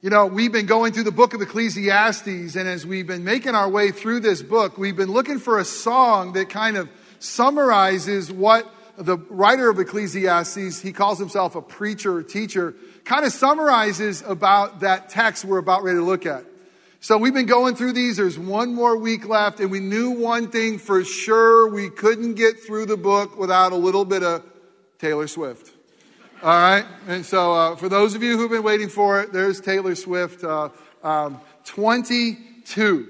You know, we've been going through the book of Ecclesiastes, and as we've been making our way through this book, we've been looking for a song that kind of summarizes what the writer of Ecclesiastes, he calls himself a preacher, teacher, kind of summarizes about that text we're about ready to look at. So we've been going through these. There's one more week left, and we knew one thing for sure. We couldn't get through the book without a little bit of Taylor Swift. All right. And so, uh, for those of you who've been waiting for it, there's Taylor Swift, uh, um, 22.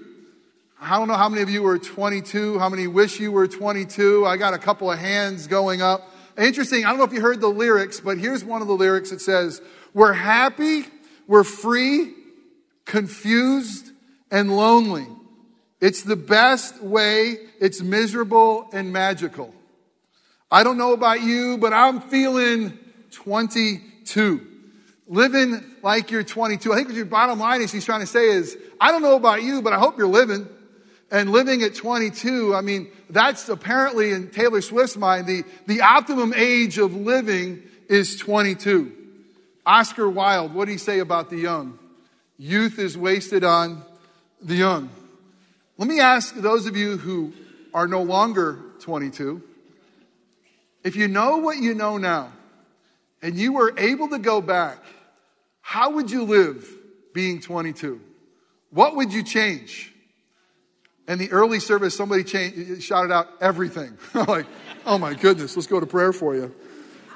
I don't know how many of you were 22, how many wish you were 22. I got a couple of hands going up. Interesting. I don't know if you heard the lyrics, but here's one of the lyrics. It says, We're happy, we're free, confused, and lonely. It's the best way, it's miserable and magical. I don't know about you, but I'm feeling 22. Living like you're 22. I think what your bottom line is he's trying to say is, I don't know about you, but I hope you're living. And living at 22, I mean, that's apparently in Taylor Swift's mind, the, the optimum age of living is 22. Oscar Wilde, what did he say about the young? Youth is wasted on the young. Let me ask those of you who are no longer 22, if you know what you know now, and you were able to go back, how would you live being 22? What would you change? In the early service, somebody changed, shouted out everything. like, oh my goodness, let's go to prayer for you.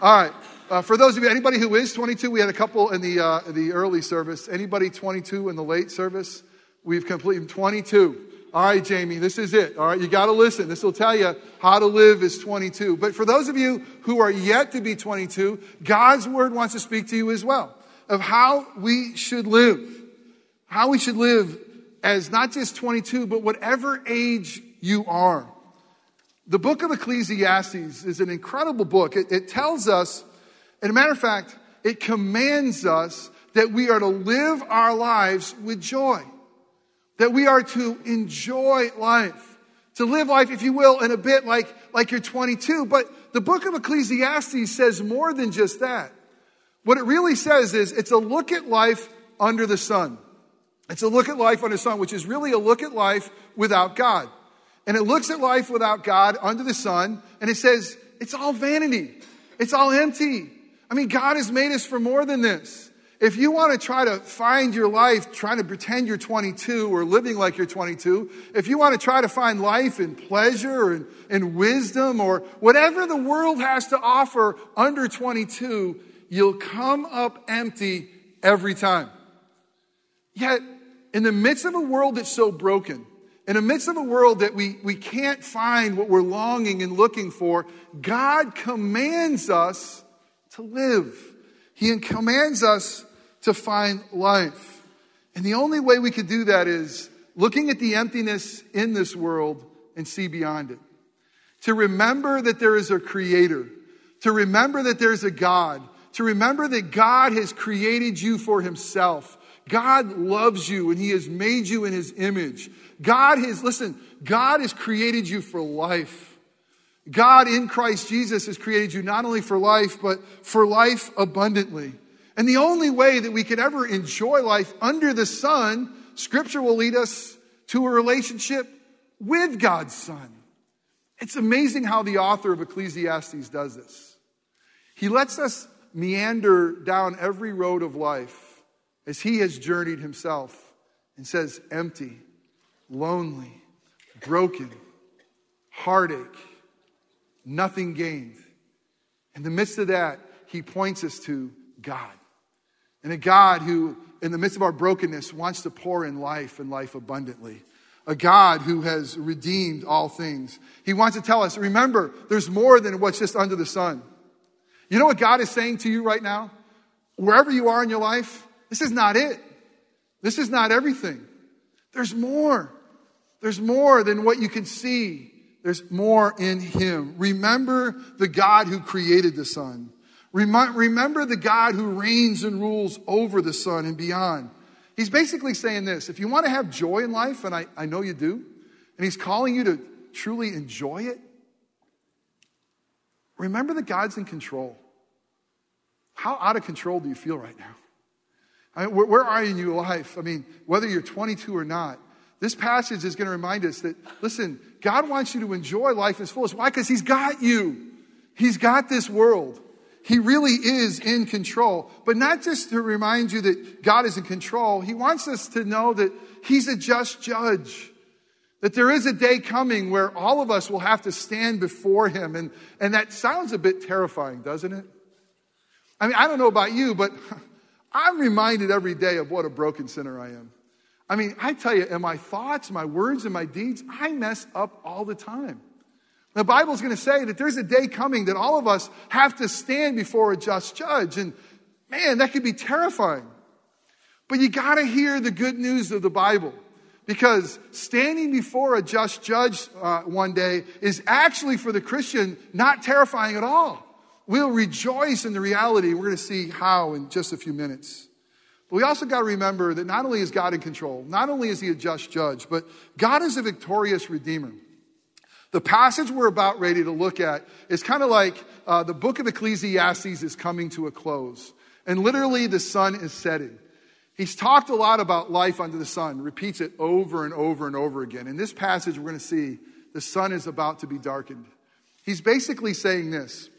All right. Uh, for those of you, anybody who is 22, we had a couple in the, uh, the early service. Anybody 22 in the late service? We've completed 22. All right, Jamie, this is it. All right, you got to listen. This will tell you how to live as 22. But for those of you who are yet to be 22, God's word wants to speak to you as well of how we should live. How we should live as not just 22, but whatever age you are. The book of Ecclesiastes is an incredible book. It, it tells us, and a matter of fact, it commands us that we are to live our lives with joy that we are to enjoy life, to live life, if you will, in a bit like, like you're 22. But the book of Ecclesiastes says more than just that. What it really says is it's a look at life under the sun. It's a look at life under the sun, which is really a look at life without God. And it looks at life without God under the sun, and it says it's all vanity. It's all empty. I mean, God has made us for more than this. If you want to try to find your life trying to pretend you're 22 or living like you're 22, if you want to try to find life in pleasure and, and wisdom or whatever the world has to offer under 22, you'll come up empty every time. Yet, in the midst of a world that's so broken, in the midst of a world that we, we can't find what we're longing and looking for, God commands us to live. He commands us to find life. And the only way we could do that is looking at the emptiness in this world and see beyond it. To remember that there is a creator, to remember that there's a God, to remember that God has created you for himself. God loves you and he has made you in his image. God has, listen, God has created you for life. God in Christ Jesus has created you not only for life, but for life abundantly. And the only way that we can ever enjoy life under the sun, Scripture will lead us to a relationship with God's Son. It's amazing how the author of Ecclesiastes does this. He lets us meander down every road of life as he has journeyed himself and says, empty, lonely, broken, heartache, nothing gained. In the midst of that, he points us to God. And a God who, in the midst of our brokenness, wants to pour in life and life abundantly. A God who has redeemed all things. He wants to tell us, remember, there's more than what's just under the sun. You know what God is saying to you right now? Wherever you are in your life, this is not it. This is not everything. There's more. There's more than what you can see. There's more in Him. Remember the God who created the sun. Remember the God who reigns and rules over the sun and beyond. He's basically saying this if you want to have joy in life, and I, I know you do, and He's calling you to truly enjoy it, remember that God's in control. How out of control do you feel right now? I mean, where, where are you in your life? I mean, whether you're 22 or not, this passage is going to remind us that, listen, God wants you to enjoy life as fullest. Why? Because He's got you. He's got this world. He really is in control. But not just to remind you that God is in control, He wants us to know that He's a just judge. That there is a day coming where all of us will have to stand before Him. And, and that sounds a bit terrifying, doesn't it? I mean, I don't know about you, but I'm reminded every day of what a broken sinner I am. I mean, I tell you, in my thoughts, my words, and my deeds, I mess up all the time. The Bible's going to say that there's a day coming that all of us have to stand before a just judge. And man, that could be terrifying. But you got to hear the good news of the Bible. Because standing before a just judge uh, one day is actually for the Christian not terrifying at all. We'll rejoice in the reality. We're going to see how in just a few minutes. But we also got to remember that not only is God in control, not only is He a just judge, but God is a victorious redeemer. The passage we're about ready to look at is kind of like uh, the book of Ecclesiastes is coming to a close. And literally, the sun is setting. He's talked a lot about life under the sun, repeats it over and over and over again. In this passage, we're going to see the sun is about to be darkened. He's basically saying this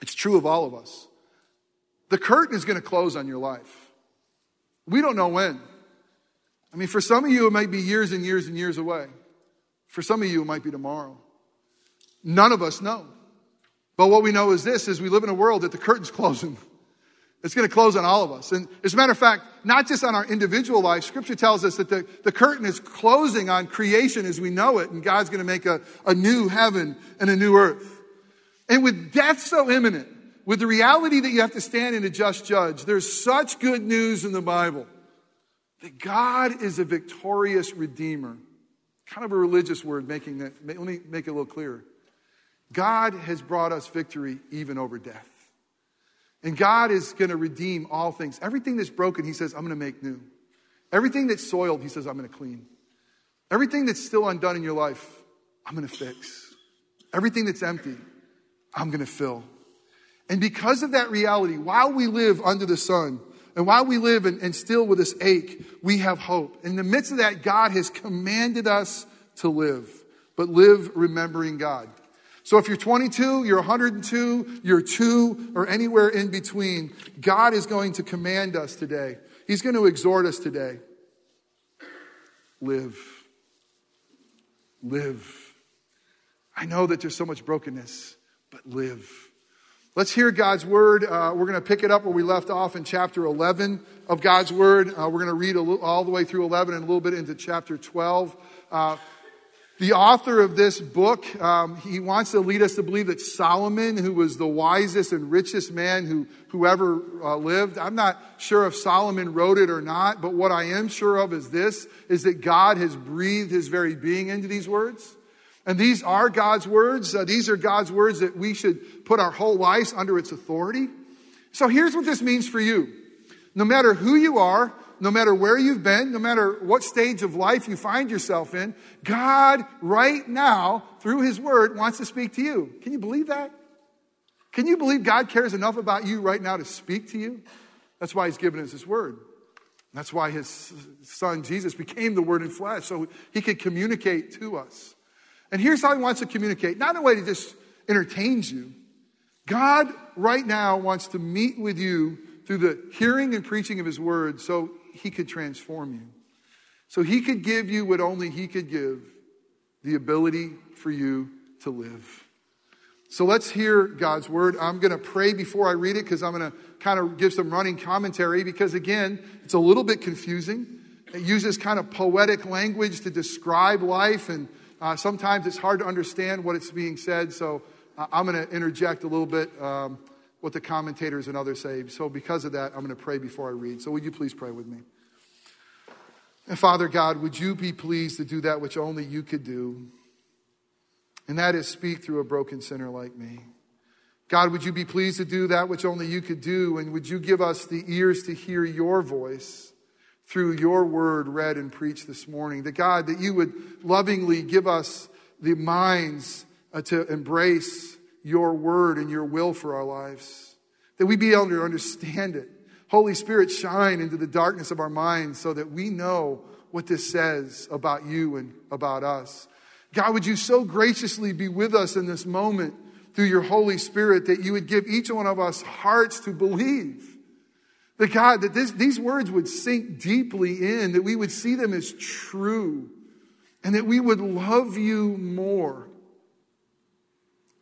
it's true of all of us. The curtain is going to close on your life. We don't know when. I mean, for some of you, it might be years and years and years away. For some of you, it might be tomorrow. None of us know. But what we know is this, is we live in a world that the curtain's closing. It's going to close on all of us. And as a matter of fact, not just on our individual life, scripture tells us that the, the curtain is closing on creation as we know it, and God's going to make a, a new heaven and a new earth. And with death so imminent, with the reality that you have to stand in a just judge, there's such good news in the Bible that God is a victorious redeemer. Kind of a religious word, making that, let me make it a little clearer. God has brought us victory even over death. And God is going to redeem all things. Everything that's broken, He says, I'm going to make new. Everything that's soiled, He says, I'm going to clean. Everything that's still undone in your life, I'm going to fix. Everything that's empty, I'm going to fill. And because of that reality, while we live under the sun, and while we live and, and still with this ache, we have hope. In the midst of that, God has commanded us to live, but live remembering God. So if you're 22, you're 102, you're two, or anywhere in between, God is going to command us today. He's going to exhort us today. Live. Live. I know that there's so much brokenness, but live. Let's hear God's word. Uh, we're going to pick it up where we left off in chapter 11 of God's word. Uh, we're going to read all the way through 11 and a little bit into chapter 12. Uh, the author of this book, um, he wants to lead us to believe that Solomon, who was the wisest and richest man who, who ever uh, lived, I'm not sure if Solomon wrote it or not, but what I am sure of is this, is that God has breathed his very being into these words. And these are God's words. Uh, these are God's words that we should put our whole lives under its authority. So here's what this means for you. No matter who you are, no matter where you've been, no matter what stage of life you find yourself in, God right now, through His Word, wants to speak to you. Can you believe that? Can you believe God cares enough about you right now to speak to you? That's why He's given us His Word. That's why His Son Jesus became the Word in flesh, so He could communicate to us. And here's how he wants to communicate not in a way that just entertains you. God right now wants to meet with you through the hearing and preaching of his word so he could transform you. So he could give you what only he could give the ability for you to live. So let's hear God's word. I'm going to pray before I read it because I'm going to kind of give some running commentary because, again, it's a little bit confusing. It uses kind of poetic language to describe life and uh, sometimes it's hard to understand what it's being said, so uh, I'm going to interject a little bit um, what the commentators and others say. So, because of that, I'm going to pray before I read. So, would you please pray with me? And Father God, would you be pleased to do that which only you could do? And that is speak through a broken sinner like me. God, would you be pleased to do that which only you could do? And would you give us the ears to hear your voice? Through your word read and preached this morning. That God, that you would lovingly give us the minds uh, to embrace your word and your will for our lives. That we be able to understand it. Holy Spirit, shine into the darkness of our minds so that we know what this says about you and about us. God, would you so graciously be with us in this moment through your Holy Spirit that you would give each one of us hearts to believe. That God, that this, these words would sink deeply in, that we would see them as true, and that we would love you more.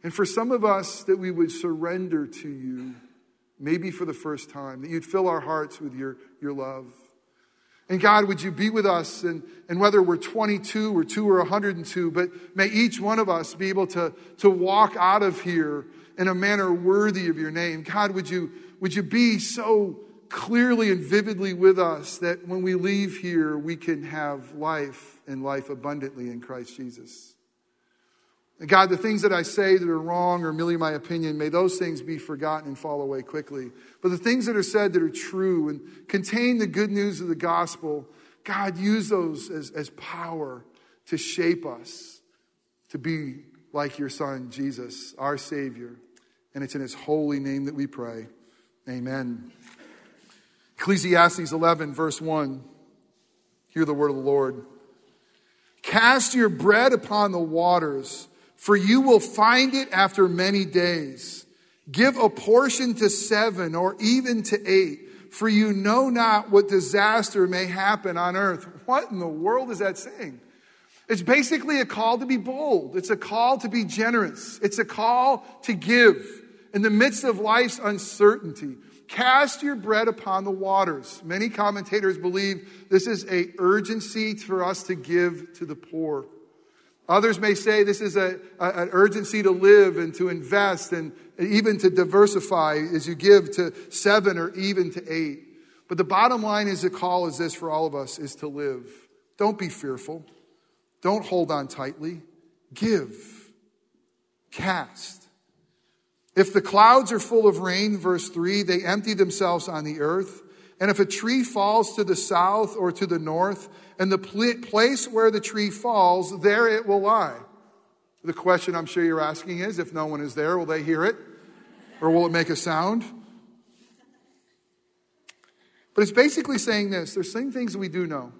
And for some of us, that we would surrender to you, maybe for the first time, that you'd fill our hearts with your, your love. And God, would you be with us? And, and whether we're 22 or 2 or 102, but may each one of us be able to, to walk out of here in a manner worthy of your name. God, would you, would you be so clearly and vividly with us that when we leave here, we can have life and life abundantly in Christ Jesus? And God, the things that I say that are wrong or merely my opinion, may those things be forgotten and fall away quickly. But the things that are said that are true and contain the good news of the gospel, God, use those as, as power to shape us to be like your Son, Jesus, our Savior. And it's in His holy name that we pray. Amen. Ecclesiastes 11, verse 1. Hear the word of the Lord. Cast your bread upon the waters for you will find it after many days. Give a portion to seven or even to eight, for you know not what disaster may happen on earth. What in the world is that saying? It's basically a call to be bold. It's a call to be generous. It's a call to give in the midst of life's uncertainty. Cast your bread upon the waters. Many commentators believe this is a urgency for us to give to the poor. Others may say this is a, a, an urgency to live and to invest and even to diversify as you give to seven or even to eight. But the bottom line is the call is this for all of us is to live. Don't be fearful. Don't hold on tightly. Give. Cast. If the clouds are full of rain, verse 3, they empty themselves on the earth. And if a tree falls to the south or to the north, and the place where the tree falls, there it will lie. The question I'm sure you're asking is if no one is there, will they hear it? Or will it make a sound? But it's basically saying this there's some things we do know.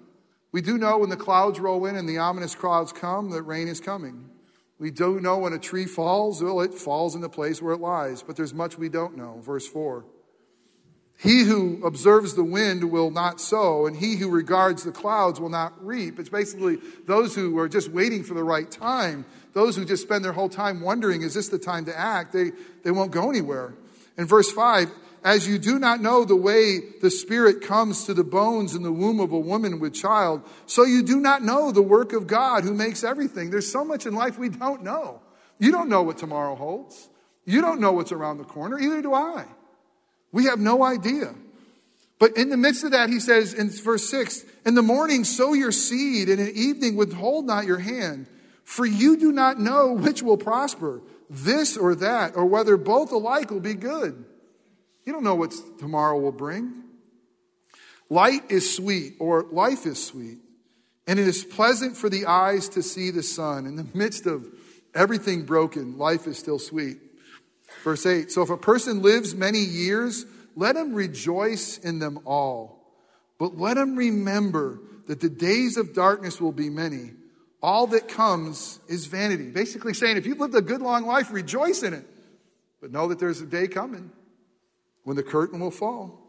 We do know when the clouds roll in and the ominous clouds come that rain is coming. We do know when a tree falls, well, it falls in the place where it lies. But there's much we don't know. Verse 4. He who observes the wind will not sow, and he who regards the clouds will not reap. It's basically those who are just waiting for the right time, those who just spend their whole time wondering, is this the time to act? They, they won't go anywhere. In verse 5, as you do not know the way the Spirit comes to the bones in the womb of a woman with child, so you do not know the work of God who makes everything. There's so much in life we don't know. You don't know what tomorrow holds. You don't know what's around the corner, either do I. We have no idea. But in the midst of that, he says in verse 6 In the morning, sow your seed, and in the evening, withhold not your hand. For you do not know which will prosper, this or that, or whether both alike will be good. You don't know what tomorrow will bring. Light is sweet, or life is sweet, and it is pleasant for the eyes to see the sun. In the midst of everything broken, life is still sweet. Verse 8 So if a person lives many years, let him rejoice in them all. But let him remember that the days of darkness will be many. All that comes is vanity. Basically saying, if you've lived a good long life, rejoice in it. But know that there's a day coming when the curtain will fall.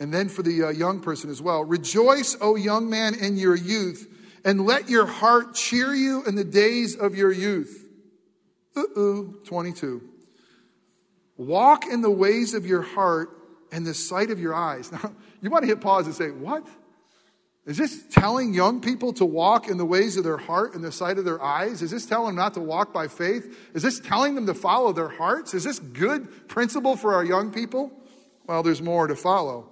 And then for the uh, young person as well, rejoice, O young man, in your youth, and let your heart cheer you in the days of your youth. Uh oh, 22. Walk in the ways of your heart and the sight of your eyes. Now, you want to hit pause and say, What? Is this telling young people to walk in the ways of their heart and the sight of their eyes? Is this telling them not to walk by faith? Is this telling them to follow their hearts? Is this good principle for our young people? Well, there's more to follow.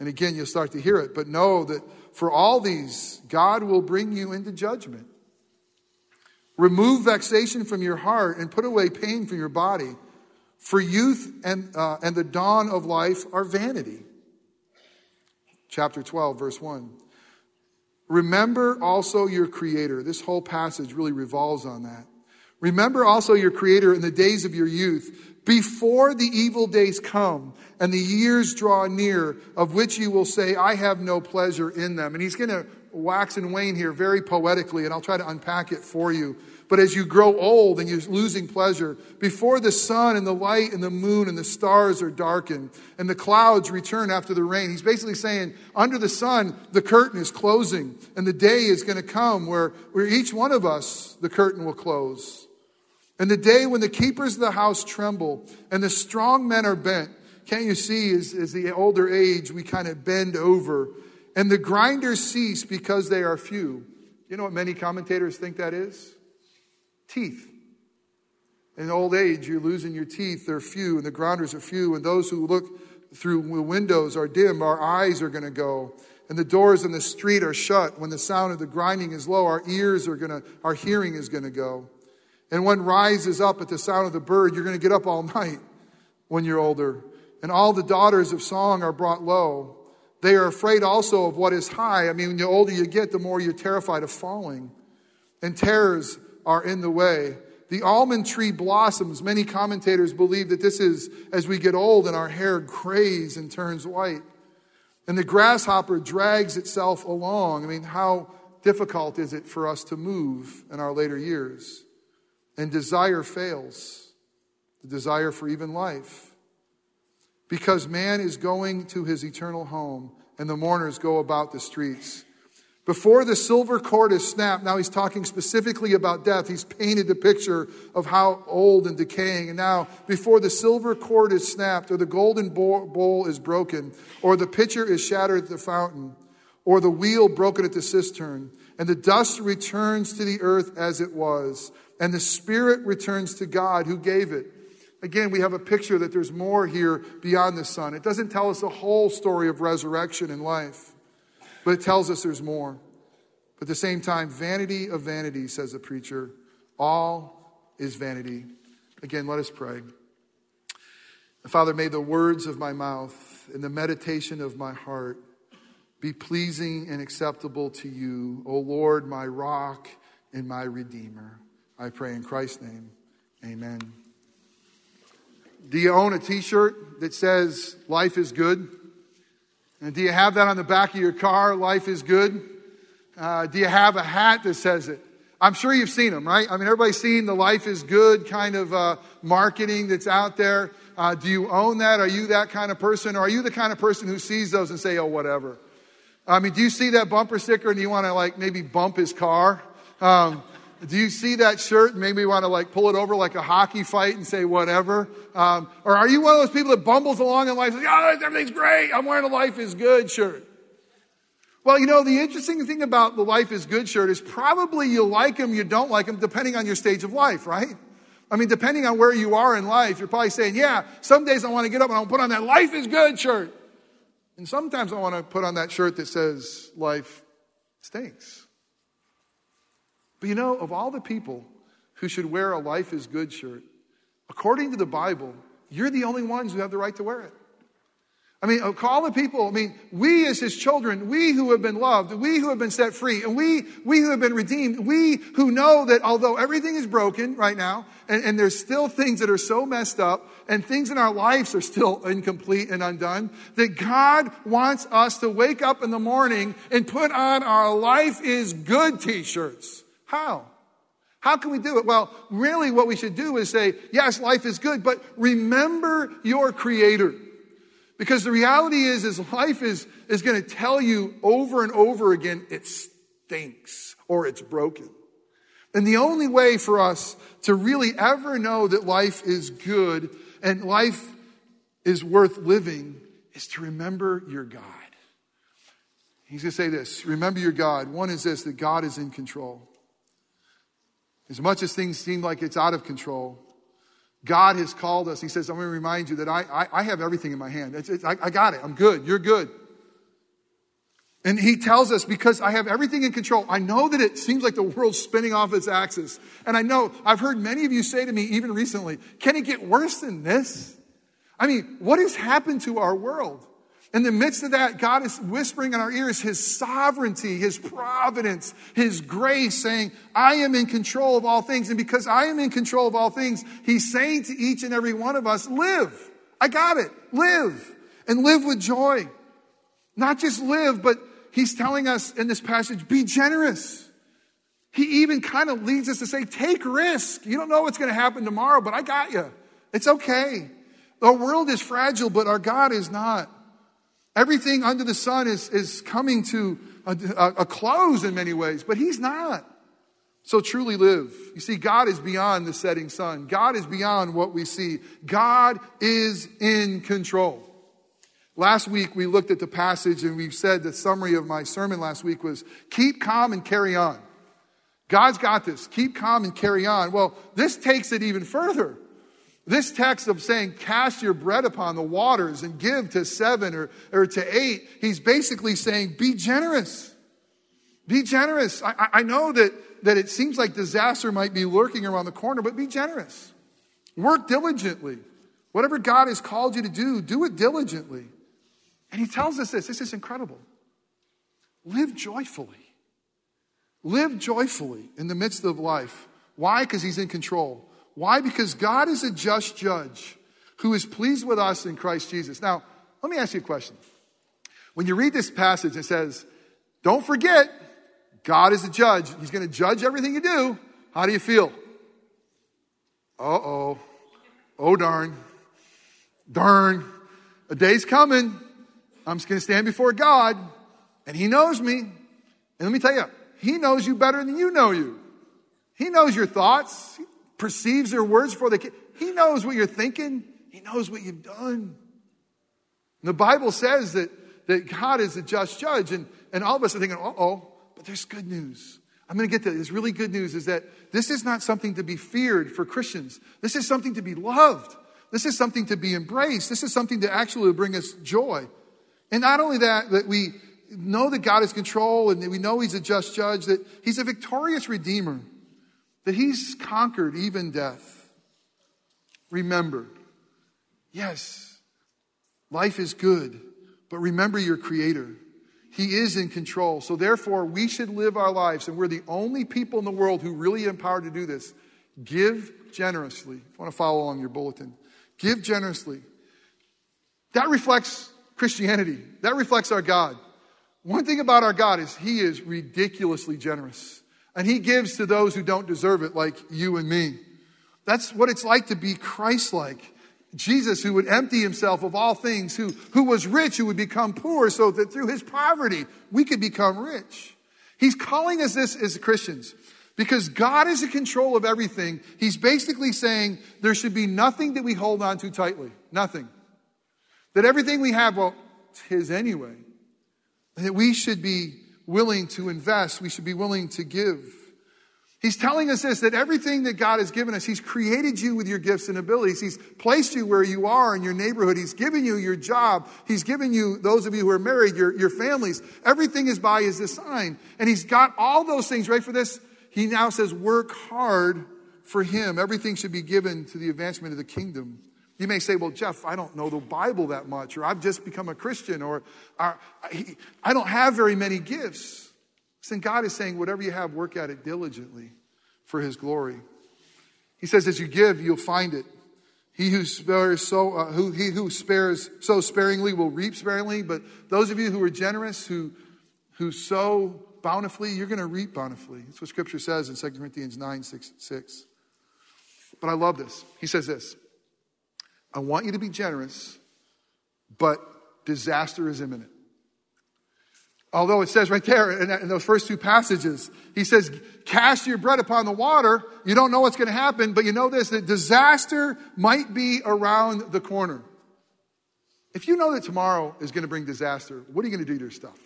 And again, you'll start to hear it. But know that for all these, God will bring you into judgment. Remove vexation from your heart and put away pain from your body. For youth and, uh, and the dawn of life are vanity. Chapter 12, verse 1. Remember also your Creator. This whole passage really revolves on that. Remember also your Creator in the days of your youth, before the evil days come and the years draw near, of which you will say, I have no pleasure in them. And he's going to wax and wane here very poetically, and I'll try to unpack it for you. But as you grow old and you're losing pleasure, before the sun and the light and the moon and the stars are darkened and the clouds return after the rain, he's basically saying, under the sun, the curtain is closing and the day is going to come where, where each one of us, the curtain will close. And the day when the keepers of the house tremble and the strong men are bent, can't you see as, as the older age we kind of bend over and the grinders cease because they are few? You know what many commentators think that is? teeth. In old age, you're losing your teeth. They're few, and the grinders are few, and those who look through the windows are dim. Our eyes are going to go, and the doors in the street are shut. When the sound of the grinding is low, our ears are going to, our hearing is going to go. And one rises up at the sound of the bird, you're going to get up all night when you're older. And all the daughters of song are brought low. They are afraid also of what is high. I mean, the older you get, the more you're terrified of falling. And terrors are in the way. The almond tree blossoms. Many commentators believe that this is as we get old and our hair grays and turns white. And the grasshopper drags itself along. I mean, how difficult is it for us to move in our later years? And desire fails, the desire for even life. Because man is going to his eternal home, and the mourners go about the streets. Before the silver cord is snapped, now he's talking specifically about death. He's painted the picture of how old and decaying. And now, before the silver cord is snapped, or the golden bowl is broken, or the pitcher is shattered at the fountain, or the wheel broken at the cistern, and the dust returns to the earth as it was, and the spirit returns to God who gave it. Again, we have a picture that there's more here beyond the sun. It doesn't tell us the whole story of resurrection and life. But it tells us there's more. But at the same time, vanity of vanity, says the preacher. All is vanity. Again, let us pray. Father, may the words of my mouth and the meditation of my heart be pleasing and acceptable to you, O Lord, my rock and my redeemer. I pray in Christ's name. Amen. Do you own a t shirt that says, Life is good? And do you have that on the back of your car? Life is good. Uh, do you have a hat that says it? I'm sure you've seen them, right? I mean, everybody's seen the life is good kind of uh, marketing that's out there. Uh, do you own that? Are you that kind of person? Or are you the kind of person who sees those and say, oh, whatever? I mean, do you see that bumper sticker and you want to like maybe bump his car? Um, do you see that shirt and maybe want to like pull it over like a hockey fight and say whatever? Um, or are you one of those people that bumbles along in life and says, oh, everything's great. I'm wearing a life is good shirt. Well, you know, the interesting thing about the life is good shirt is probably you like them, you don't like them, depending on your stage of life, right? I mean, depending on where you are in life, you're probably saying, yeah, some days I want to get up and I want to put on that life is good shirt. And sometimes I want to put on that shirt that says life stinks. But you know, of all the people who should wear a life is good shirt, according to the Bible, you're the only ones who have the right to wear it. I mean, call the people. I mean, we as his children, we who have been loved, we who have been set free, and we, we who have been redeemed, we who know that although everything is broken right now, and, and there's still things that are so messed up, and things in our lives are still incomplete and undone, that God wants us to wake up in the morning and put on our life is good t-shirts. How? How can we do it? Well, really what we should do is say, yes, life is good, but remember your creator. Because the reality is, is life is, is going to tell you over and over again, it stinks or it's broken. And the only way for us to really ever know that life is good and life is worth living is to remember your God. He's going to say this remember your God. One is this that God is in control. As much as things seem like it's out of control, God has called us. He says, I'm going to remind you that I, I, I have everything in my hand. It's, it's, I, I got it. I'm good. You're good. And he tells us, because I have everything in control, I know that it seems like the world's spinning off its axis. And I know, I've heard many of you say to me, even recently, can it get worse than this? I mean, what has happened to our world? In the midst of that, God is whispering in our ears His sovereignty, His providence, His grace, saying, I am in control of all things. And because I am in control of all things, He's saying to each and every one of us, live. I got it. Live. And live with joy. Not just live, but He's telling us in this passage, be generous. He even kind of leads us to say, take risk. You don't know what's going to happen tomorrow, but I got you. It's okay. The world is fragile, but our God is not. Everything under the sun is, is coming to a, a, close in many ways, but He's not. So truly live. You see, God is beyond the setting sun. God is beyond what we see. God is in control. Last week we looked at the passage and we said the summary of my sermon last week was keep calm and carry on. God's got this. Keep calm and carry on. Well, this takes it even further. This text of saying, cast your bread upon the waters and give to seven or, or to eight, he's basically saying, be generous. Be generous. I, I know that, that it seems like disaster might be lurking around the corner, but be generous. Work diligently. Whatever God has called you to do, do it diligently. And he tells us this this is incredible. Live joyfully. Live joyfully in the midst of life. Why? Because he's in control. Why? Because God is a just judge who is pleased with us in Christ Jesus. Now, let me ask you a question. When you read this passage, it says, Don't forget, God is a judge. He's going to judge everything you do. How do you feel? Uh oh. Oh, darn. Darn. A day's coming. I'm just going to stand before God, and He knows me. And let me tell you, He knows you better than you know you. He knows your thoughts. Perceives your words before they He knows what you're thinking. He knows what you've done. And the Bible says that, that God is a just judge. And, and all of us are thinking, uh oh, but there's good news. I'm going to get to this. Really good news is that this is not something to be feared for Christians. This is something to be loved. This is something to be embraced. This is something to actually bring us joy. And not only that, that we know that God is control and we know He's a just judge, that He's a victorious redeemer that he's conquered even death. Remember, yes, life is good, but remember your Creator. He is in control. So, therefore, we should live our lives, and we're the only people in the world who really empowered to do this. Give generously. If you want to follow along your bulletin, give generously. That reflects Christianity, that reflects our God. One thing about our God is He is ridiculously generous. And he gives to those who don't deserve it, like you and me. That's what it's like to be Christ like. Jesus, who would empty himself of all things, who, who was rich, who would become poor, so that through his poverty, we could become rich. He's calling us this as Christians. Because God is in control of everything, he's basically saying there should be nothing that we hold on to tightly. Nothing. That everything we have, well, it's his anyway. That we should be willing to invest, we should be willing to give. He's telling us this that everything that God has given us, He's created you with your gifts and abilities. He's placed you where you are in your neighborhood. He's given you your job. He's given you, those of you who are married, your, your families. Everything is by His design. And He's got all those things, right? For this, He now says, work hard for Him. Everything should be given to the advancement of the kingdom. You may say, well, Jeff, I don't know the Bible that much, or I've just become a Christian, or, I don't have very many gifts. Then God is saying, whatever you have, work at it diligently for His glory. He says, as you give, you'll find it. He who spares so uh, who he who spares so sparingly will reap sparingly. But those of you who are generous, who who sow bountifully, you're going to reap bountifully. That's what Scripture says in 2 Corinthians 9, 6, 6. But I love this. He says this. I want you to be generous, but disaster is imminent. Although it says right there in, those first two passages, he says, cast your bread upon the water. You don't know what's going to happen, but you know this, that disaster might be around the corner. If you know that tomorrow is going to bring disaster, what are you going to do to your stuff?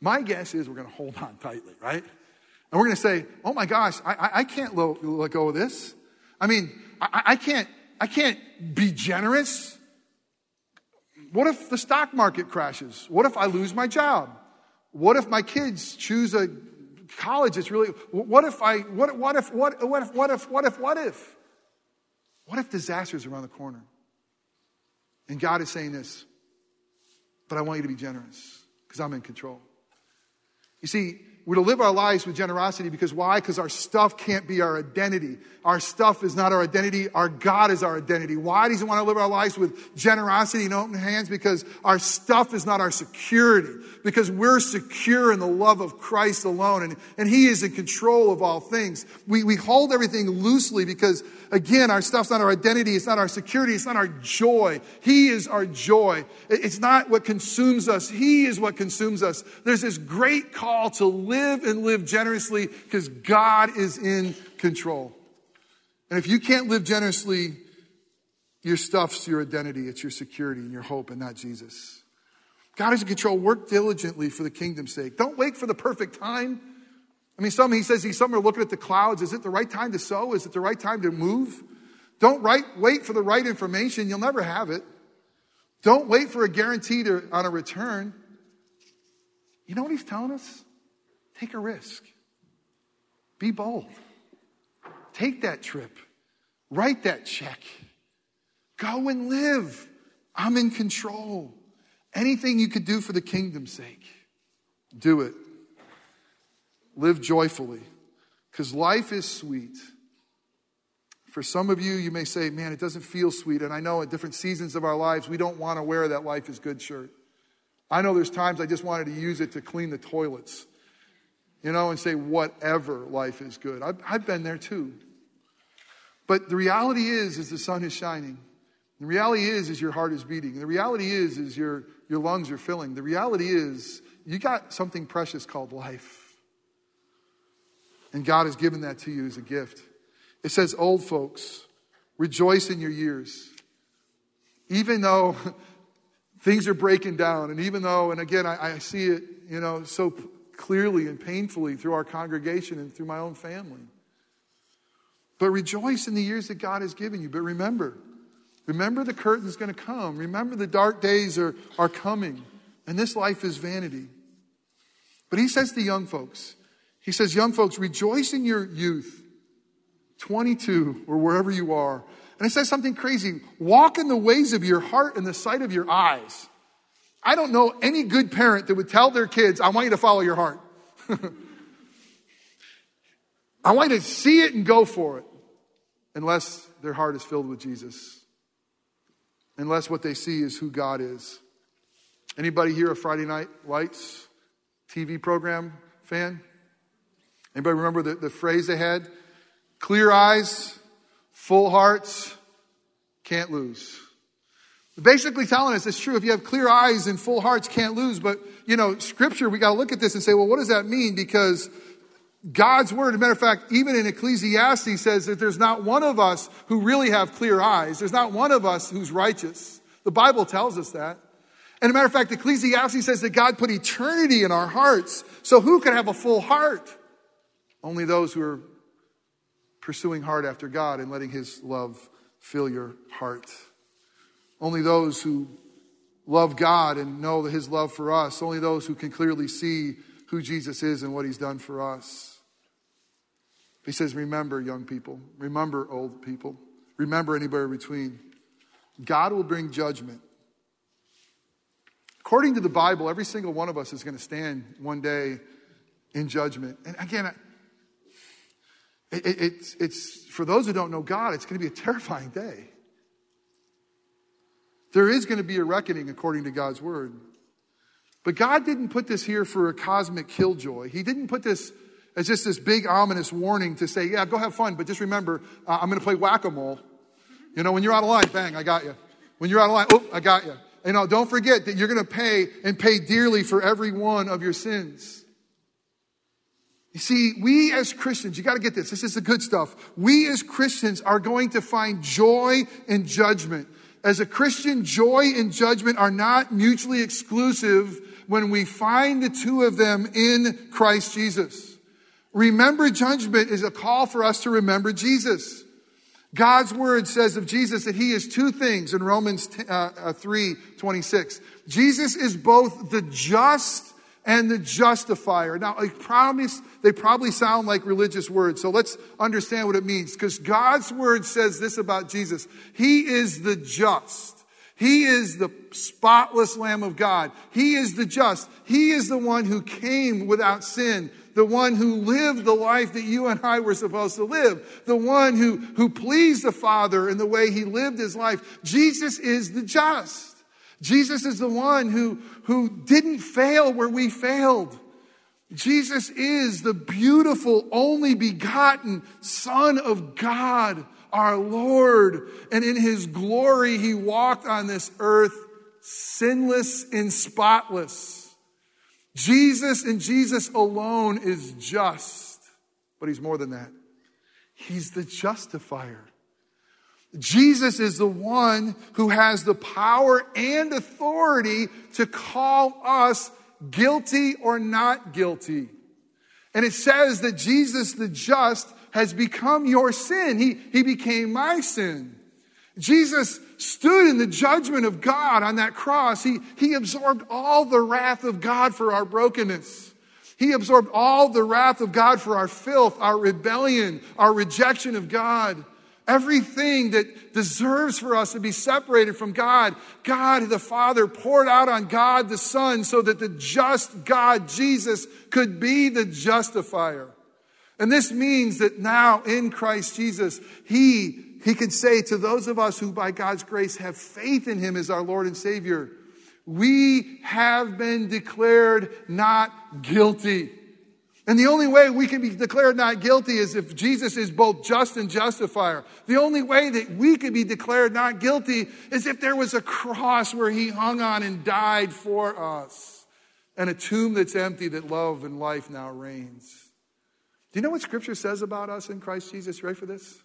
My guess is we're going to hold on tightly, right? And we're going to say, oh my gosh, I, I can't let go of this. I mean, I, I can't I can't be generous. What if the stock market crashes? What if I lose my job? What if my kids choose a college that's really, what if I, what, what if, what, what if, what if, what if, what if? What if disaster is around the corner? And God is saying this but I want you to be generous because I'm in control. You see, we're to live our lives with generosity because why? Because our stuff can't be our identity. Our stuff is not our identity. Our God is our identity. Why does He want to live our lives with generosity and open hands? Because our stuff is not our security. Because we're secure in the love of Christ alone and, and He is in control of all things. We, we hold everything loosely because again, our stuff's not our identity. It's not our security. It's not our joy. He is our joy. It's not what consumes us. He is what consumes us. There's this great call to live live and live generously because God is in control. And if you can't live generously, your stuff's your identity, it's your security and your hope, and not Jesus. God is in control. Work diligently for the kingdom's sake. Don't wait for the perfect time. I mean, some, he says, some are looking at the clouds. Is it the right time to sow? Is it the right time to move? Don't wait for the right information. You'll never have it. Don't wait for a guarantee to, on a return. You know what he's telling us? Take a risk. Be bold. Take that trip. Write that check. Go and live. I'm in control. Anything you could do for the kingdom's sake, do it. Live joyfully because life is sweet. For some of you, you may say, man, it doesn't feel sweet. And I know at different seasons of our lives, we don't want to wear that life is good shirt. I know there's times I just wanted to use it to clean the toilets you know, and say, whatever life is good. I've, I've been there too. But the reality is, is the sun is shining. The reality is, is your heart is beating. The reality is, is your, your lungs are filling. The reality is, you got something precious called life. And God has given that to you as a gift. It says, old folks, rejoice in your years. Even though things are breaking down, and even though, and again, I, I see it, you know, so clearly and painfully through our congregation and through my own family. But rejoice in the years that God has given you. But remember, remember the curtain's going to come. Remember the dark days are, are coming. And this life is vanity. But he says to young folks, he says, young folks, rejoice in your youth, 22 or wherever you are. And he says something crazy. Walk in the ways of your heart and the sight of your eyes. I don't know any good parent that would tell their kids, I want you to follow your heart. I want you to see it and go for it, unless their heart is filled with Jesus. Unless what they see is who God is. Anybody here a Friday Night Lights TV program fan? Anybody remember the, the phrase they had? Clear eyes, full hearts, can't lose. Basically telling us it's true. If you have clear eyes and full hearts, can't lose. But, you know, scripture, we got to look at this and say, well, what does that mean? Because God's word, as a matter of fact, even in Ecclesiastes says that there's not one of us who really have clear eyes. There's not one of us who's righteous. The Bible tells us that. And a matter of fact, Ecclesiastes says that God put eternity in our hearts. So who can have a full heart? Only those who are pursuing hard after God and letting his love fill your heart. Only those who love God and know his love for us, only those who can clearly see who Jesus is and what he's done for us. He says, Remember, young people, remember, old people, remember anybody between. God will bring judgment. According to the Bible, every single one of us is going to stand one day in judgment. And again, it, it, it's, it's for those who don't know God, it's going to be a terrifying day. There is going to be a reckoning according to God's word. But God didn't put this here for a cosmic killjoy. He didn't put this as just this big ominous warning to say, yeah, go have fun, but just remember, uh, I'm going to play whack a mole. You know, when you're out of line, bang, I got you. When you're out of line, oh, I got you. You know, don't forget that you're going to pay and pay dearly for every one of your sins. You see, we as Christians, you got to get this. This is the good stuff. We as Christians are going to find joy in judgment. As a Christian, joy and judgment are not mutually exclusive when we find the two of them in Christ Jesus. Remember judgment is a call for us to remember Jesus. God's word says of Jesus that he is two things in Romans uh, uh, 3 26. Jesus is both the just and the justifier. Now, I promise they probably sound like religious words, so let's understand what it means. Because God's word says this about Jesus He is the just. He is the spotless Lamb of God. He is the just. He is the one who came without sin, the one who lived the life that you and I were supposed to live, the one who, who pleased the Father in the way he lived his life. Jesus is the just. Jesus is the one who, who didn't fail where we failed. Jesus is the beautiful, only begotten Son of God our Lord. And in his glory, he walked on this earth sinless and spotless. Jesus and Jesus alone is just, but he's more than that. He's the justifier. Jesus is the one who has the power and authority to call us guilty or not guilty. And it says that Jesus the just has become your sin. He, he became my sin. Jesus stood in the judgment of God on that cross. He, he absorbed all the wrath of God for our brokenness. He absorbed all the wrath of God for our filth, our rebellion, our rejection of God. Everything that deserves for us to be separated from God, God the Father poured out on God the Son so that the just God, Jesus, could be the justifier. And this means that now in Christ Jesus, He, He can say to those of us who by God's grace have faith in Him as our Lord and Savior, we have been declared not guilty. And the only way we can be declared not guilty is if Jesus is both just and justifier. The only way that we could be declared not guilty is if there was a cross where he hung on and died for us and a tomb that's empty that love and life now reigns. Do you know what Scripture says about us in Christ Jesus? You ready for this?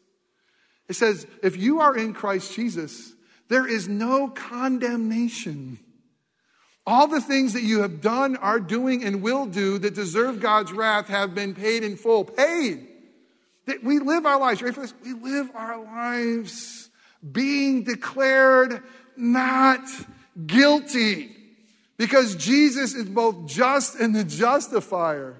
It says, if you are in Christ Jesus, there is no condemnation. All the things that you have done, are doing, and will do that deserve God's wrath have been paid in full. Paid. That we live our lives, ready for this? We live our lives being declared not guilty because Jesus is both just and the justifier.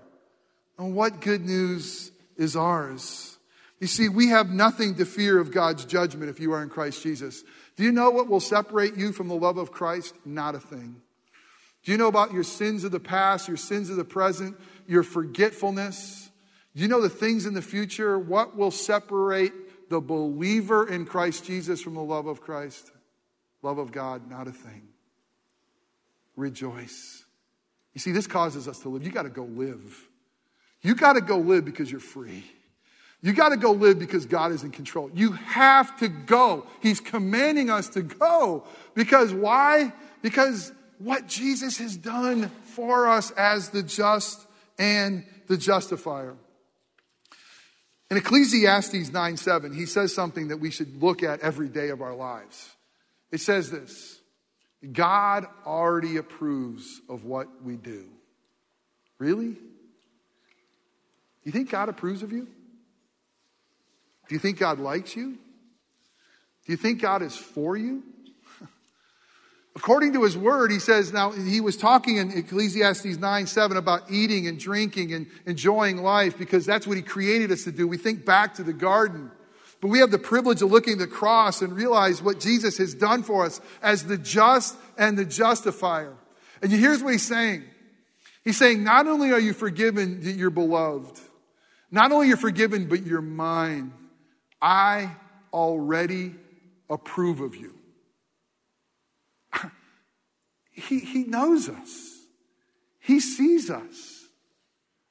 And what good news is ours? You see, we have nothing to fear of God's judgment if you are in Christ Jesus. Do you know what will separate you from the love of Christ? Not a thing. Do you know about your sins of the past, your sins of the present, your forgetfulness? Do you know the things in the future? What will separate the believer in Christ Jesus from the love of Christ? Love of God, not a thing. Rejoice. You see, this causes us to live. You got to go live. You got to go live because you're free. You got to go live because God is in control. You have to go. He's commanding us to go. Because why? Because what Jesus has done for us as the just and the justifier. In Ecclesiastes 9 7, he says something that we should look at every day of our lives. It says this God already approves of what we do. Really? Do you think God approves of you? Do you think God likes you? Do you think God is for you? According to his word, he says, now he was talking in Ecclesiastes 9 7 about eating and drinking and enjoying life because that's what he created us to do. We think back to the garden. But we have the privilege of looking at the cross and realize what Jesus has done for us as the just and the justifier. And here's what he's saying. He's saying, not only are you forgiven, that you're beloved. Not only you're forgiven, but you're mine. I already approve of you. He, he knows us, He sees us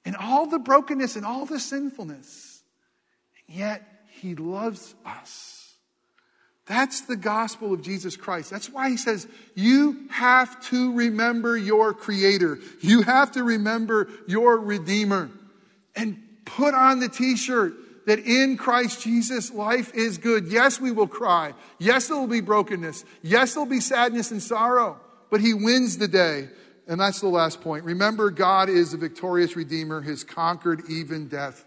in all the brokenness and all the sinfulness. And yet, He loves us. That's the gospel of Jesus Christ. That's why he says, you have to remember your creator. You have to remember your redeemer. And Put on the t shirt that in Christ Jesus, life is good. Yes, we will cry. Yes, there will be brokenness. Yes, there'll be sadness and sorrow, but He wins the day. And that's the last point. Remember, God is the victorious Redeemer, has conquered even death.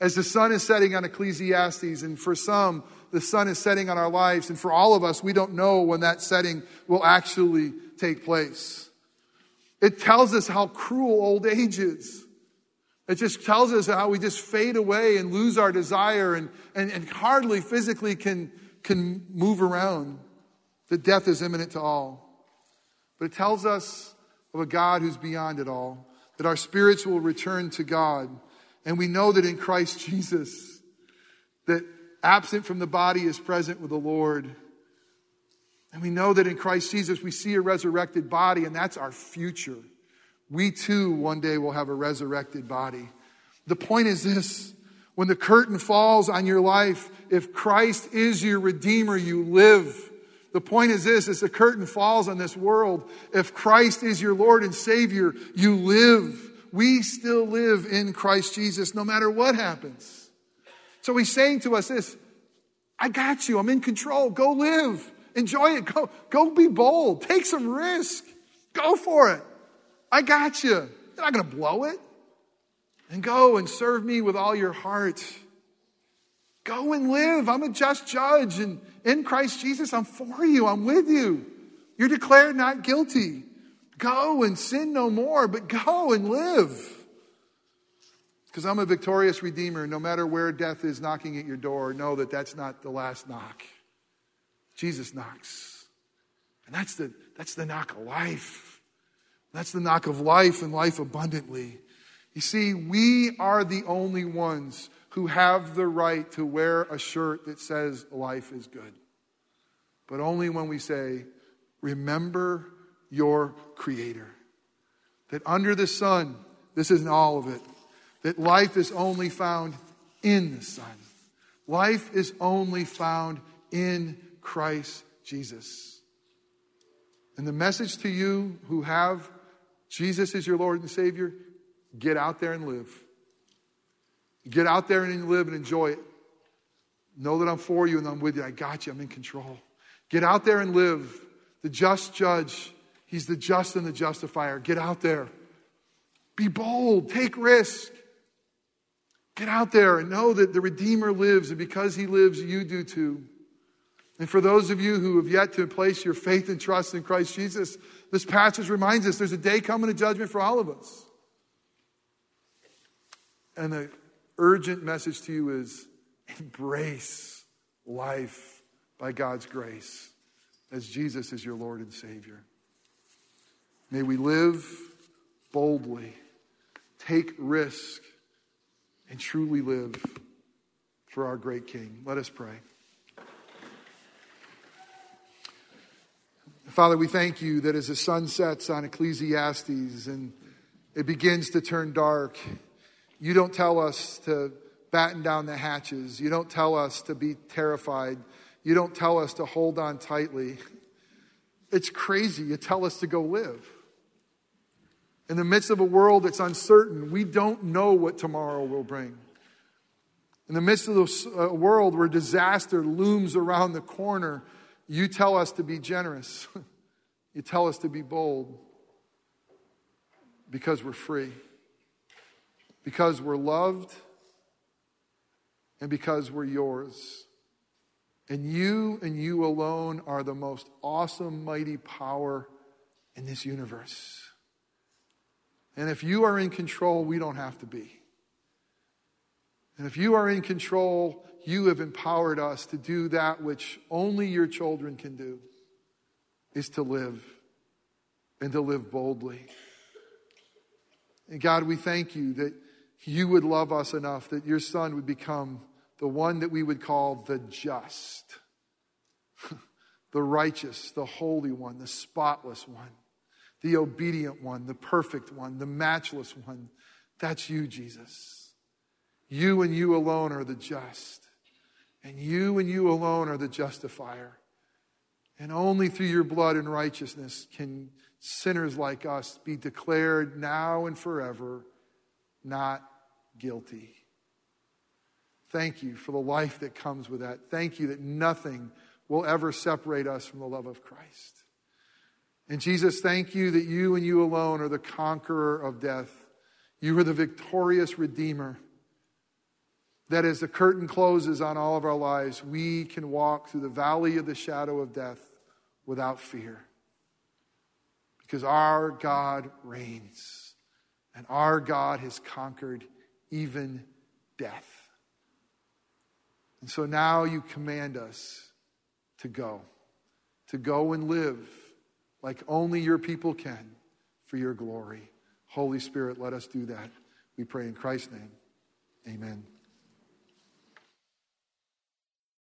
As the sun is setting on Ecclesiastes, and for some, the sun is setting on our lives, and for all of us, we don't know when that setting will actually take place. It tells us how cruel old age is. It just tells us how we just fade away and lose our desire and, and, and hardly physically can, can move around. that death is imminent to all. But it tells us of a God who's beyond it all, that our spirits will return to God. And we know that in Christ Jesus, that absent from the body is present with the Lord. And we know that in Christ Jesus, we see a resurrected body, and that's our future. We too, one day, will have a resurrected body. The point is this when the curtain falls on your life, if Christ is your Redeemer, you live. The point is this as the curtain falls on this world, if Christ is your Lord and Savior, you live. We still live in Christ Jesus no matter what happens. So he's saying to us this I got you. I'm in control. Go live. Enjoy it. Go, go be bold. Take some risk. Go for it. I got you. You're not going to blow it. And go and serve me with all your heart. Go and live. I'm a just judge. And in Christ Jesus, I'm for you. I'm with you. You're declared not guilty. Go and sin no more, but go and live. Because I'm a victorious Redeemer. No matter where death is knocking at your door, know that that's not the last knock. Jesus knocks. And that's the, that's the knock of life. That's the knock of life and life abundantly. You see, we are the only ones who have the right to wear a shirt that says life is good. But only when we say, remember your Creator. That under the sun, this isn't all of it, that life is only found in the Son. Life is only found in Christ Jesus. And the message to you who have Jesus as your Lord and Savior get out there and live. Get out there and live and enjoy it. Know that I'm for you and I'm with you. I got you. I'm in control. Get out there and live. The just judge, he's the just and the justifier. Get out there. Be bold. Take risk. Get out there and know that the Redeemer lives, and because he lives, you do too. And for those of you who have yet to place your faith and trust in Christ Jesus, this passage reminds us there's a day coming of judgment for all of us. And the urgent message to you is embrace life by God's grace as Jesus is your Lord and Savior. May we live boldly, take risk, and truly live for our great King. Let us pray. Father, we thank you that as the sun sets on Ecclesiastes and it begins to turn dark, you don't tell us to batten down the hatches. You don't tell us to be terrified. You don't tell us to hold on tightly. It's crazy. You tell us to go live. In the midst of a world that's uncertain, we don't know what tomorrow will bring. In the midst of a uh, world where disaster looms around the corner, you tell us to be generous. you tell us to be bold because we're free, because we're loved, and because we're yours. And you and you alone are the most awesome, mighty power in this universe. And if you are in control, we don't have to be. And if you are in control, you have empowered us to do that which only your children can do is to live and to live boldly. And God, we thank you that you would love us enough that your son would become the one that we would call the just, the righteous, the holy one, the spotless one, the obedient one, the perfect one, the matchless one. That's you, Jesus. You and you alone are the just. And you and you alone are the justifier. And only through your blood and righteousness can sinners like us be declared now and forever not guilty. Thank you for the life that comes with that. Thank you that nothing will ever separate us from the love of Christ. And Jesus, thank you that you and you alone are the conqueror of death. You are the victorious Redeemer that as the curtain closes on all of our lives, we can walk through the valley of the shadow of death without fear. Because our God reigns, and our God has conquered even death. And so now you command us to go. to go and live like only your people can for your glory. Holy Spirit, let us do that. We pray in Christ's name. Amen.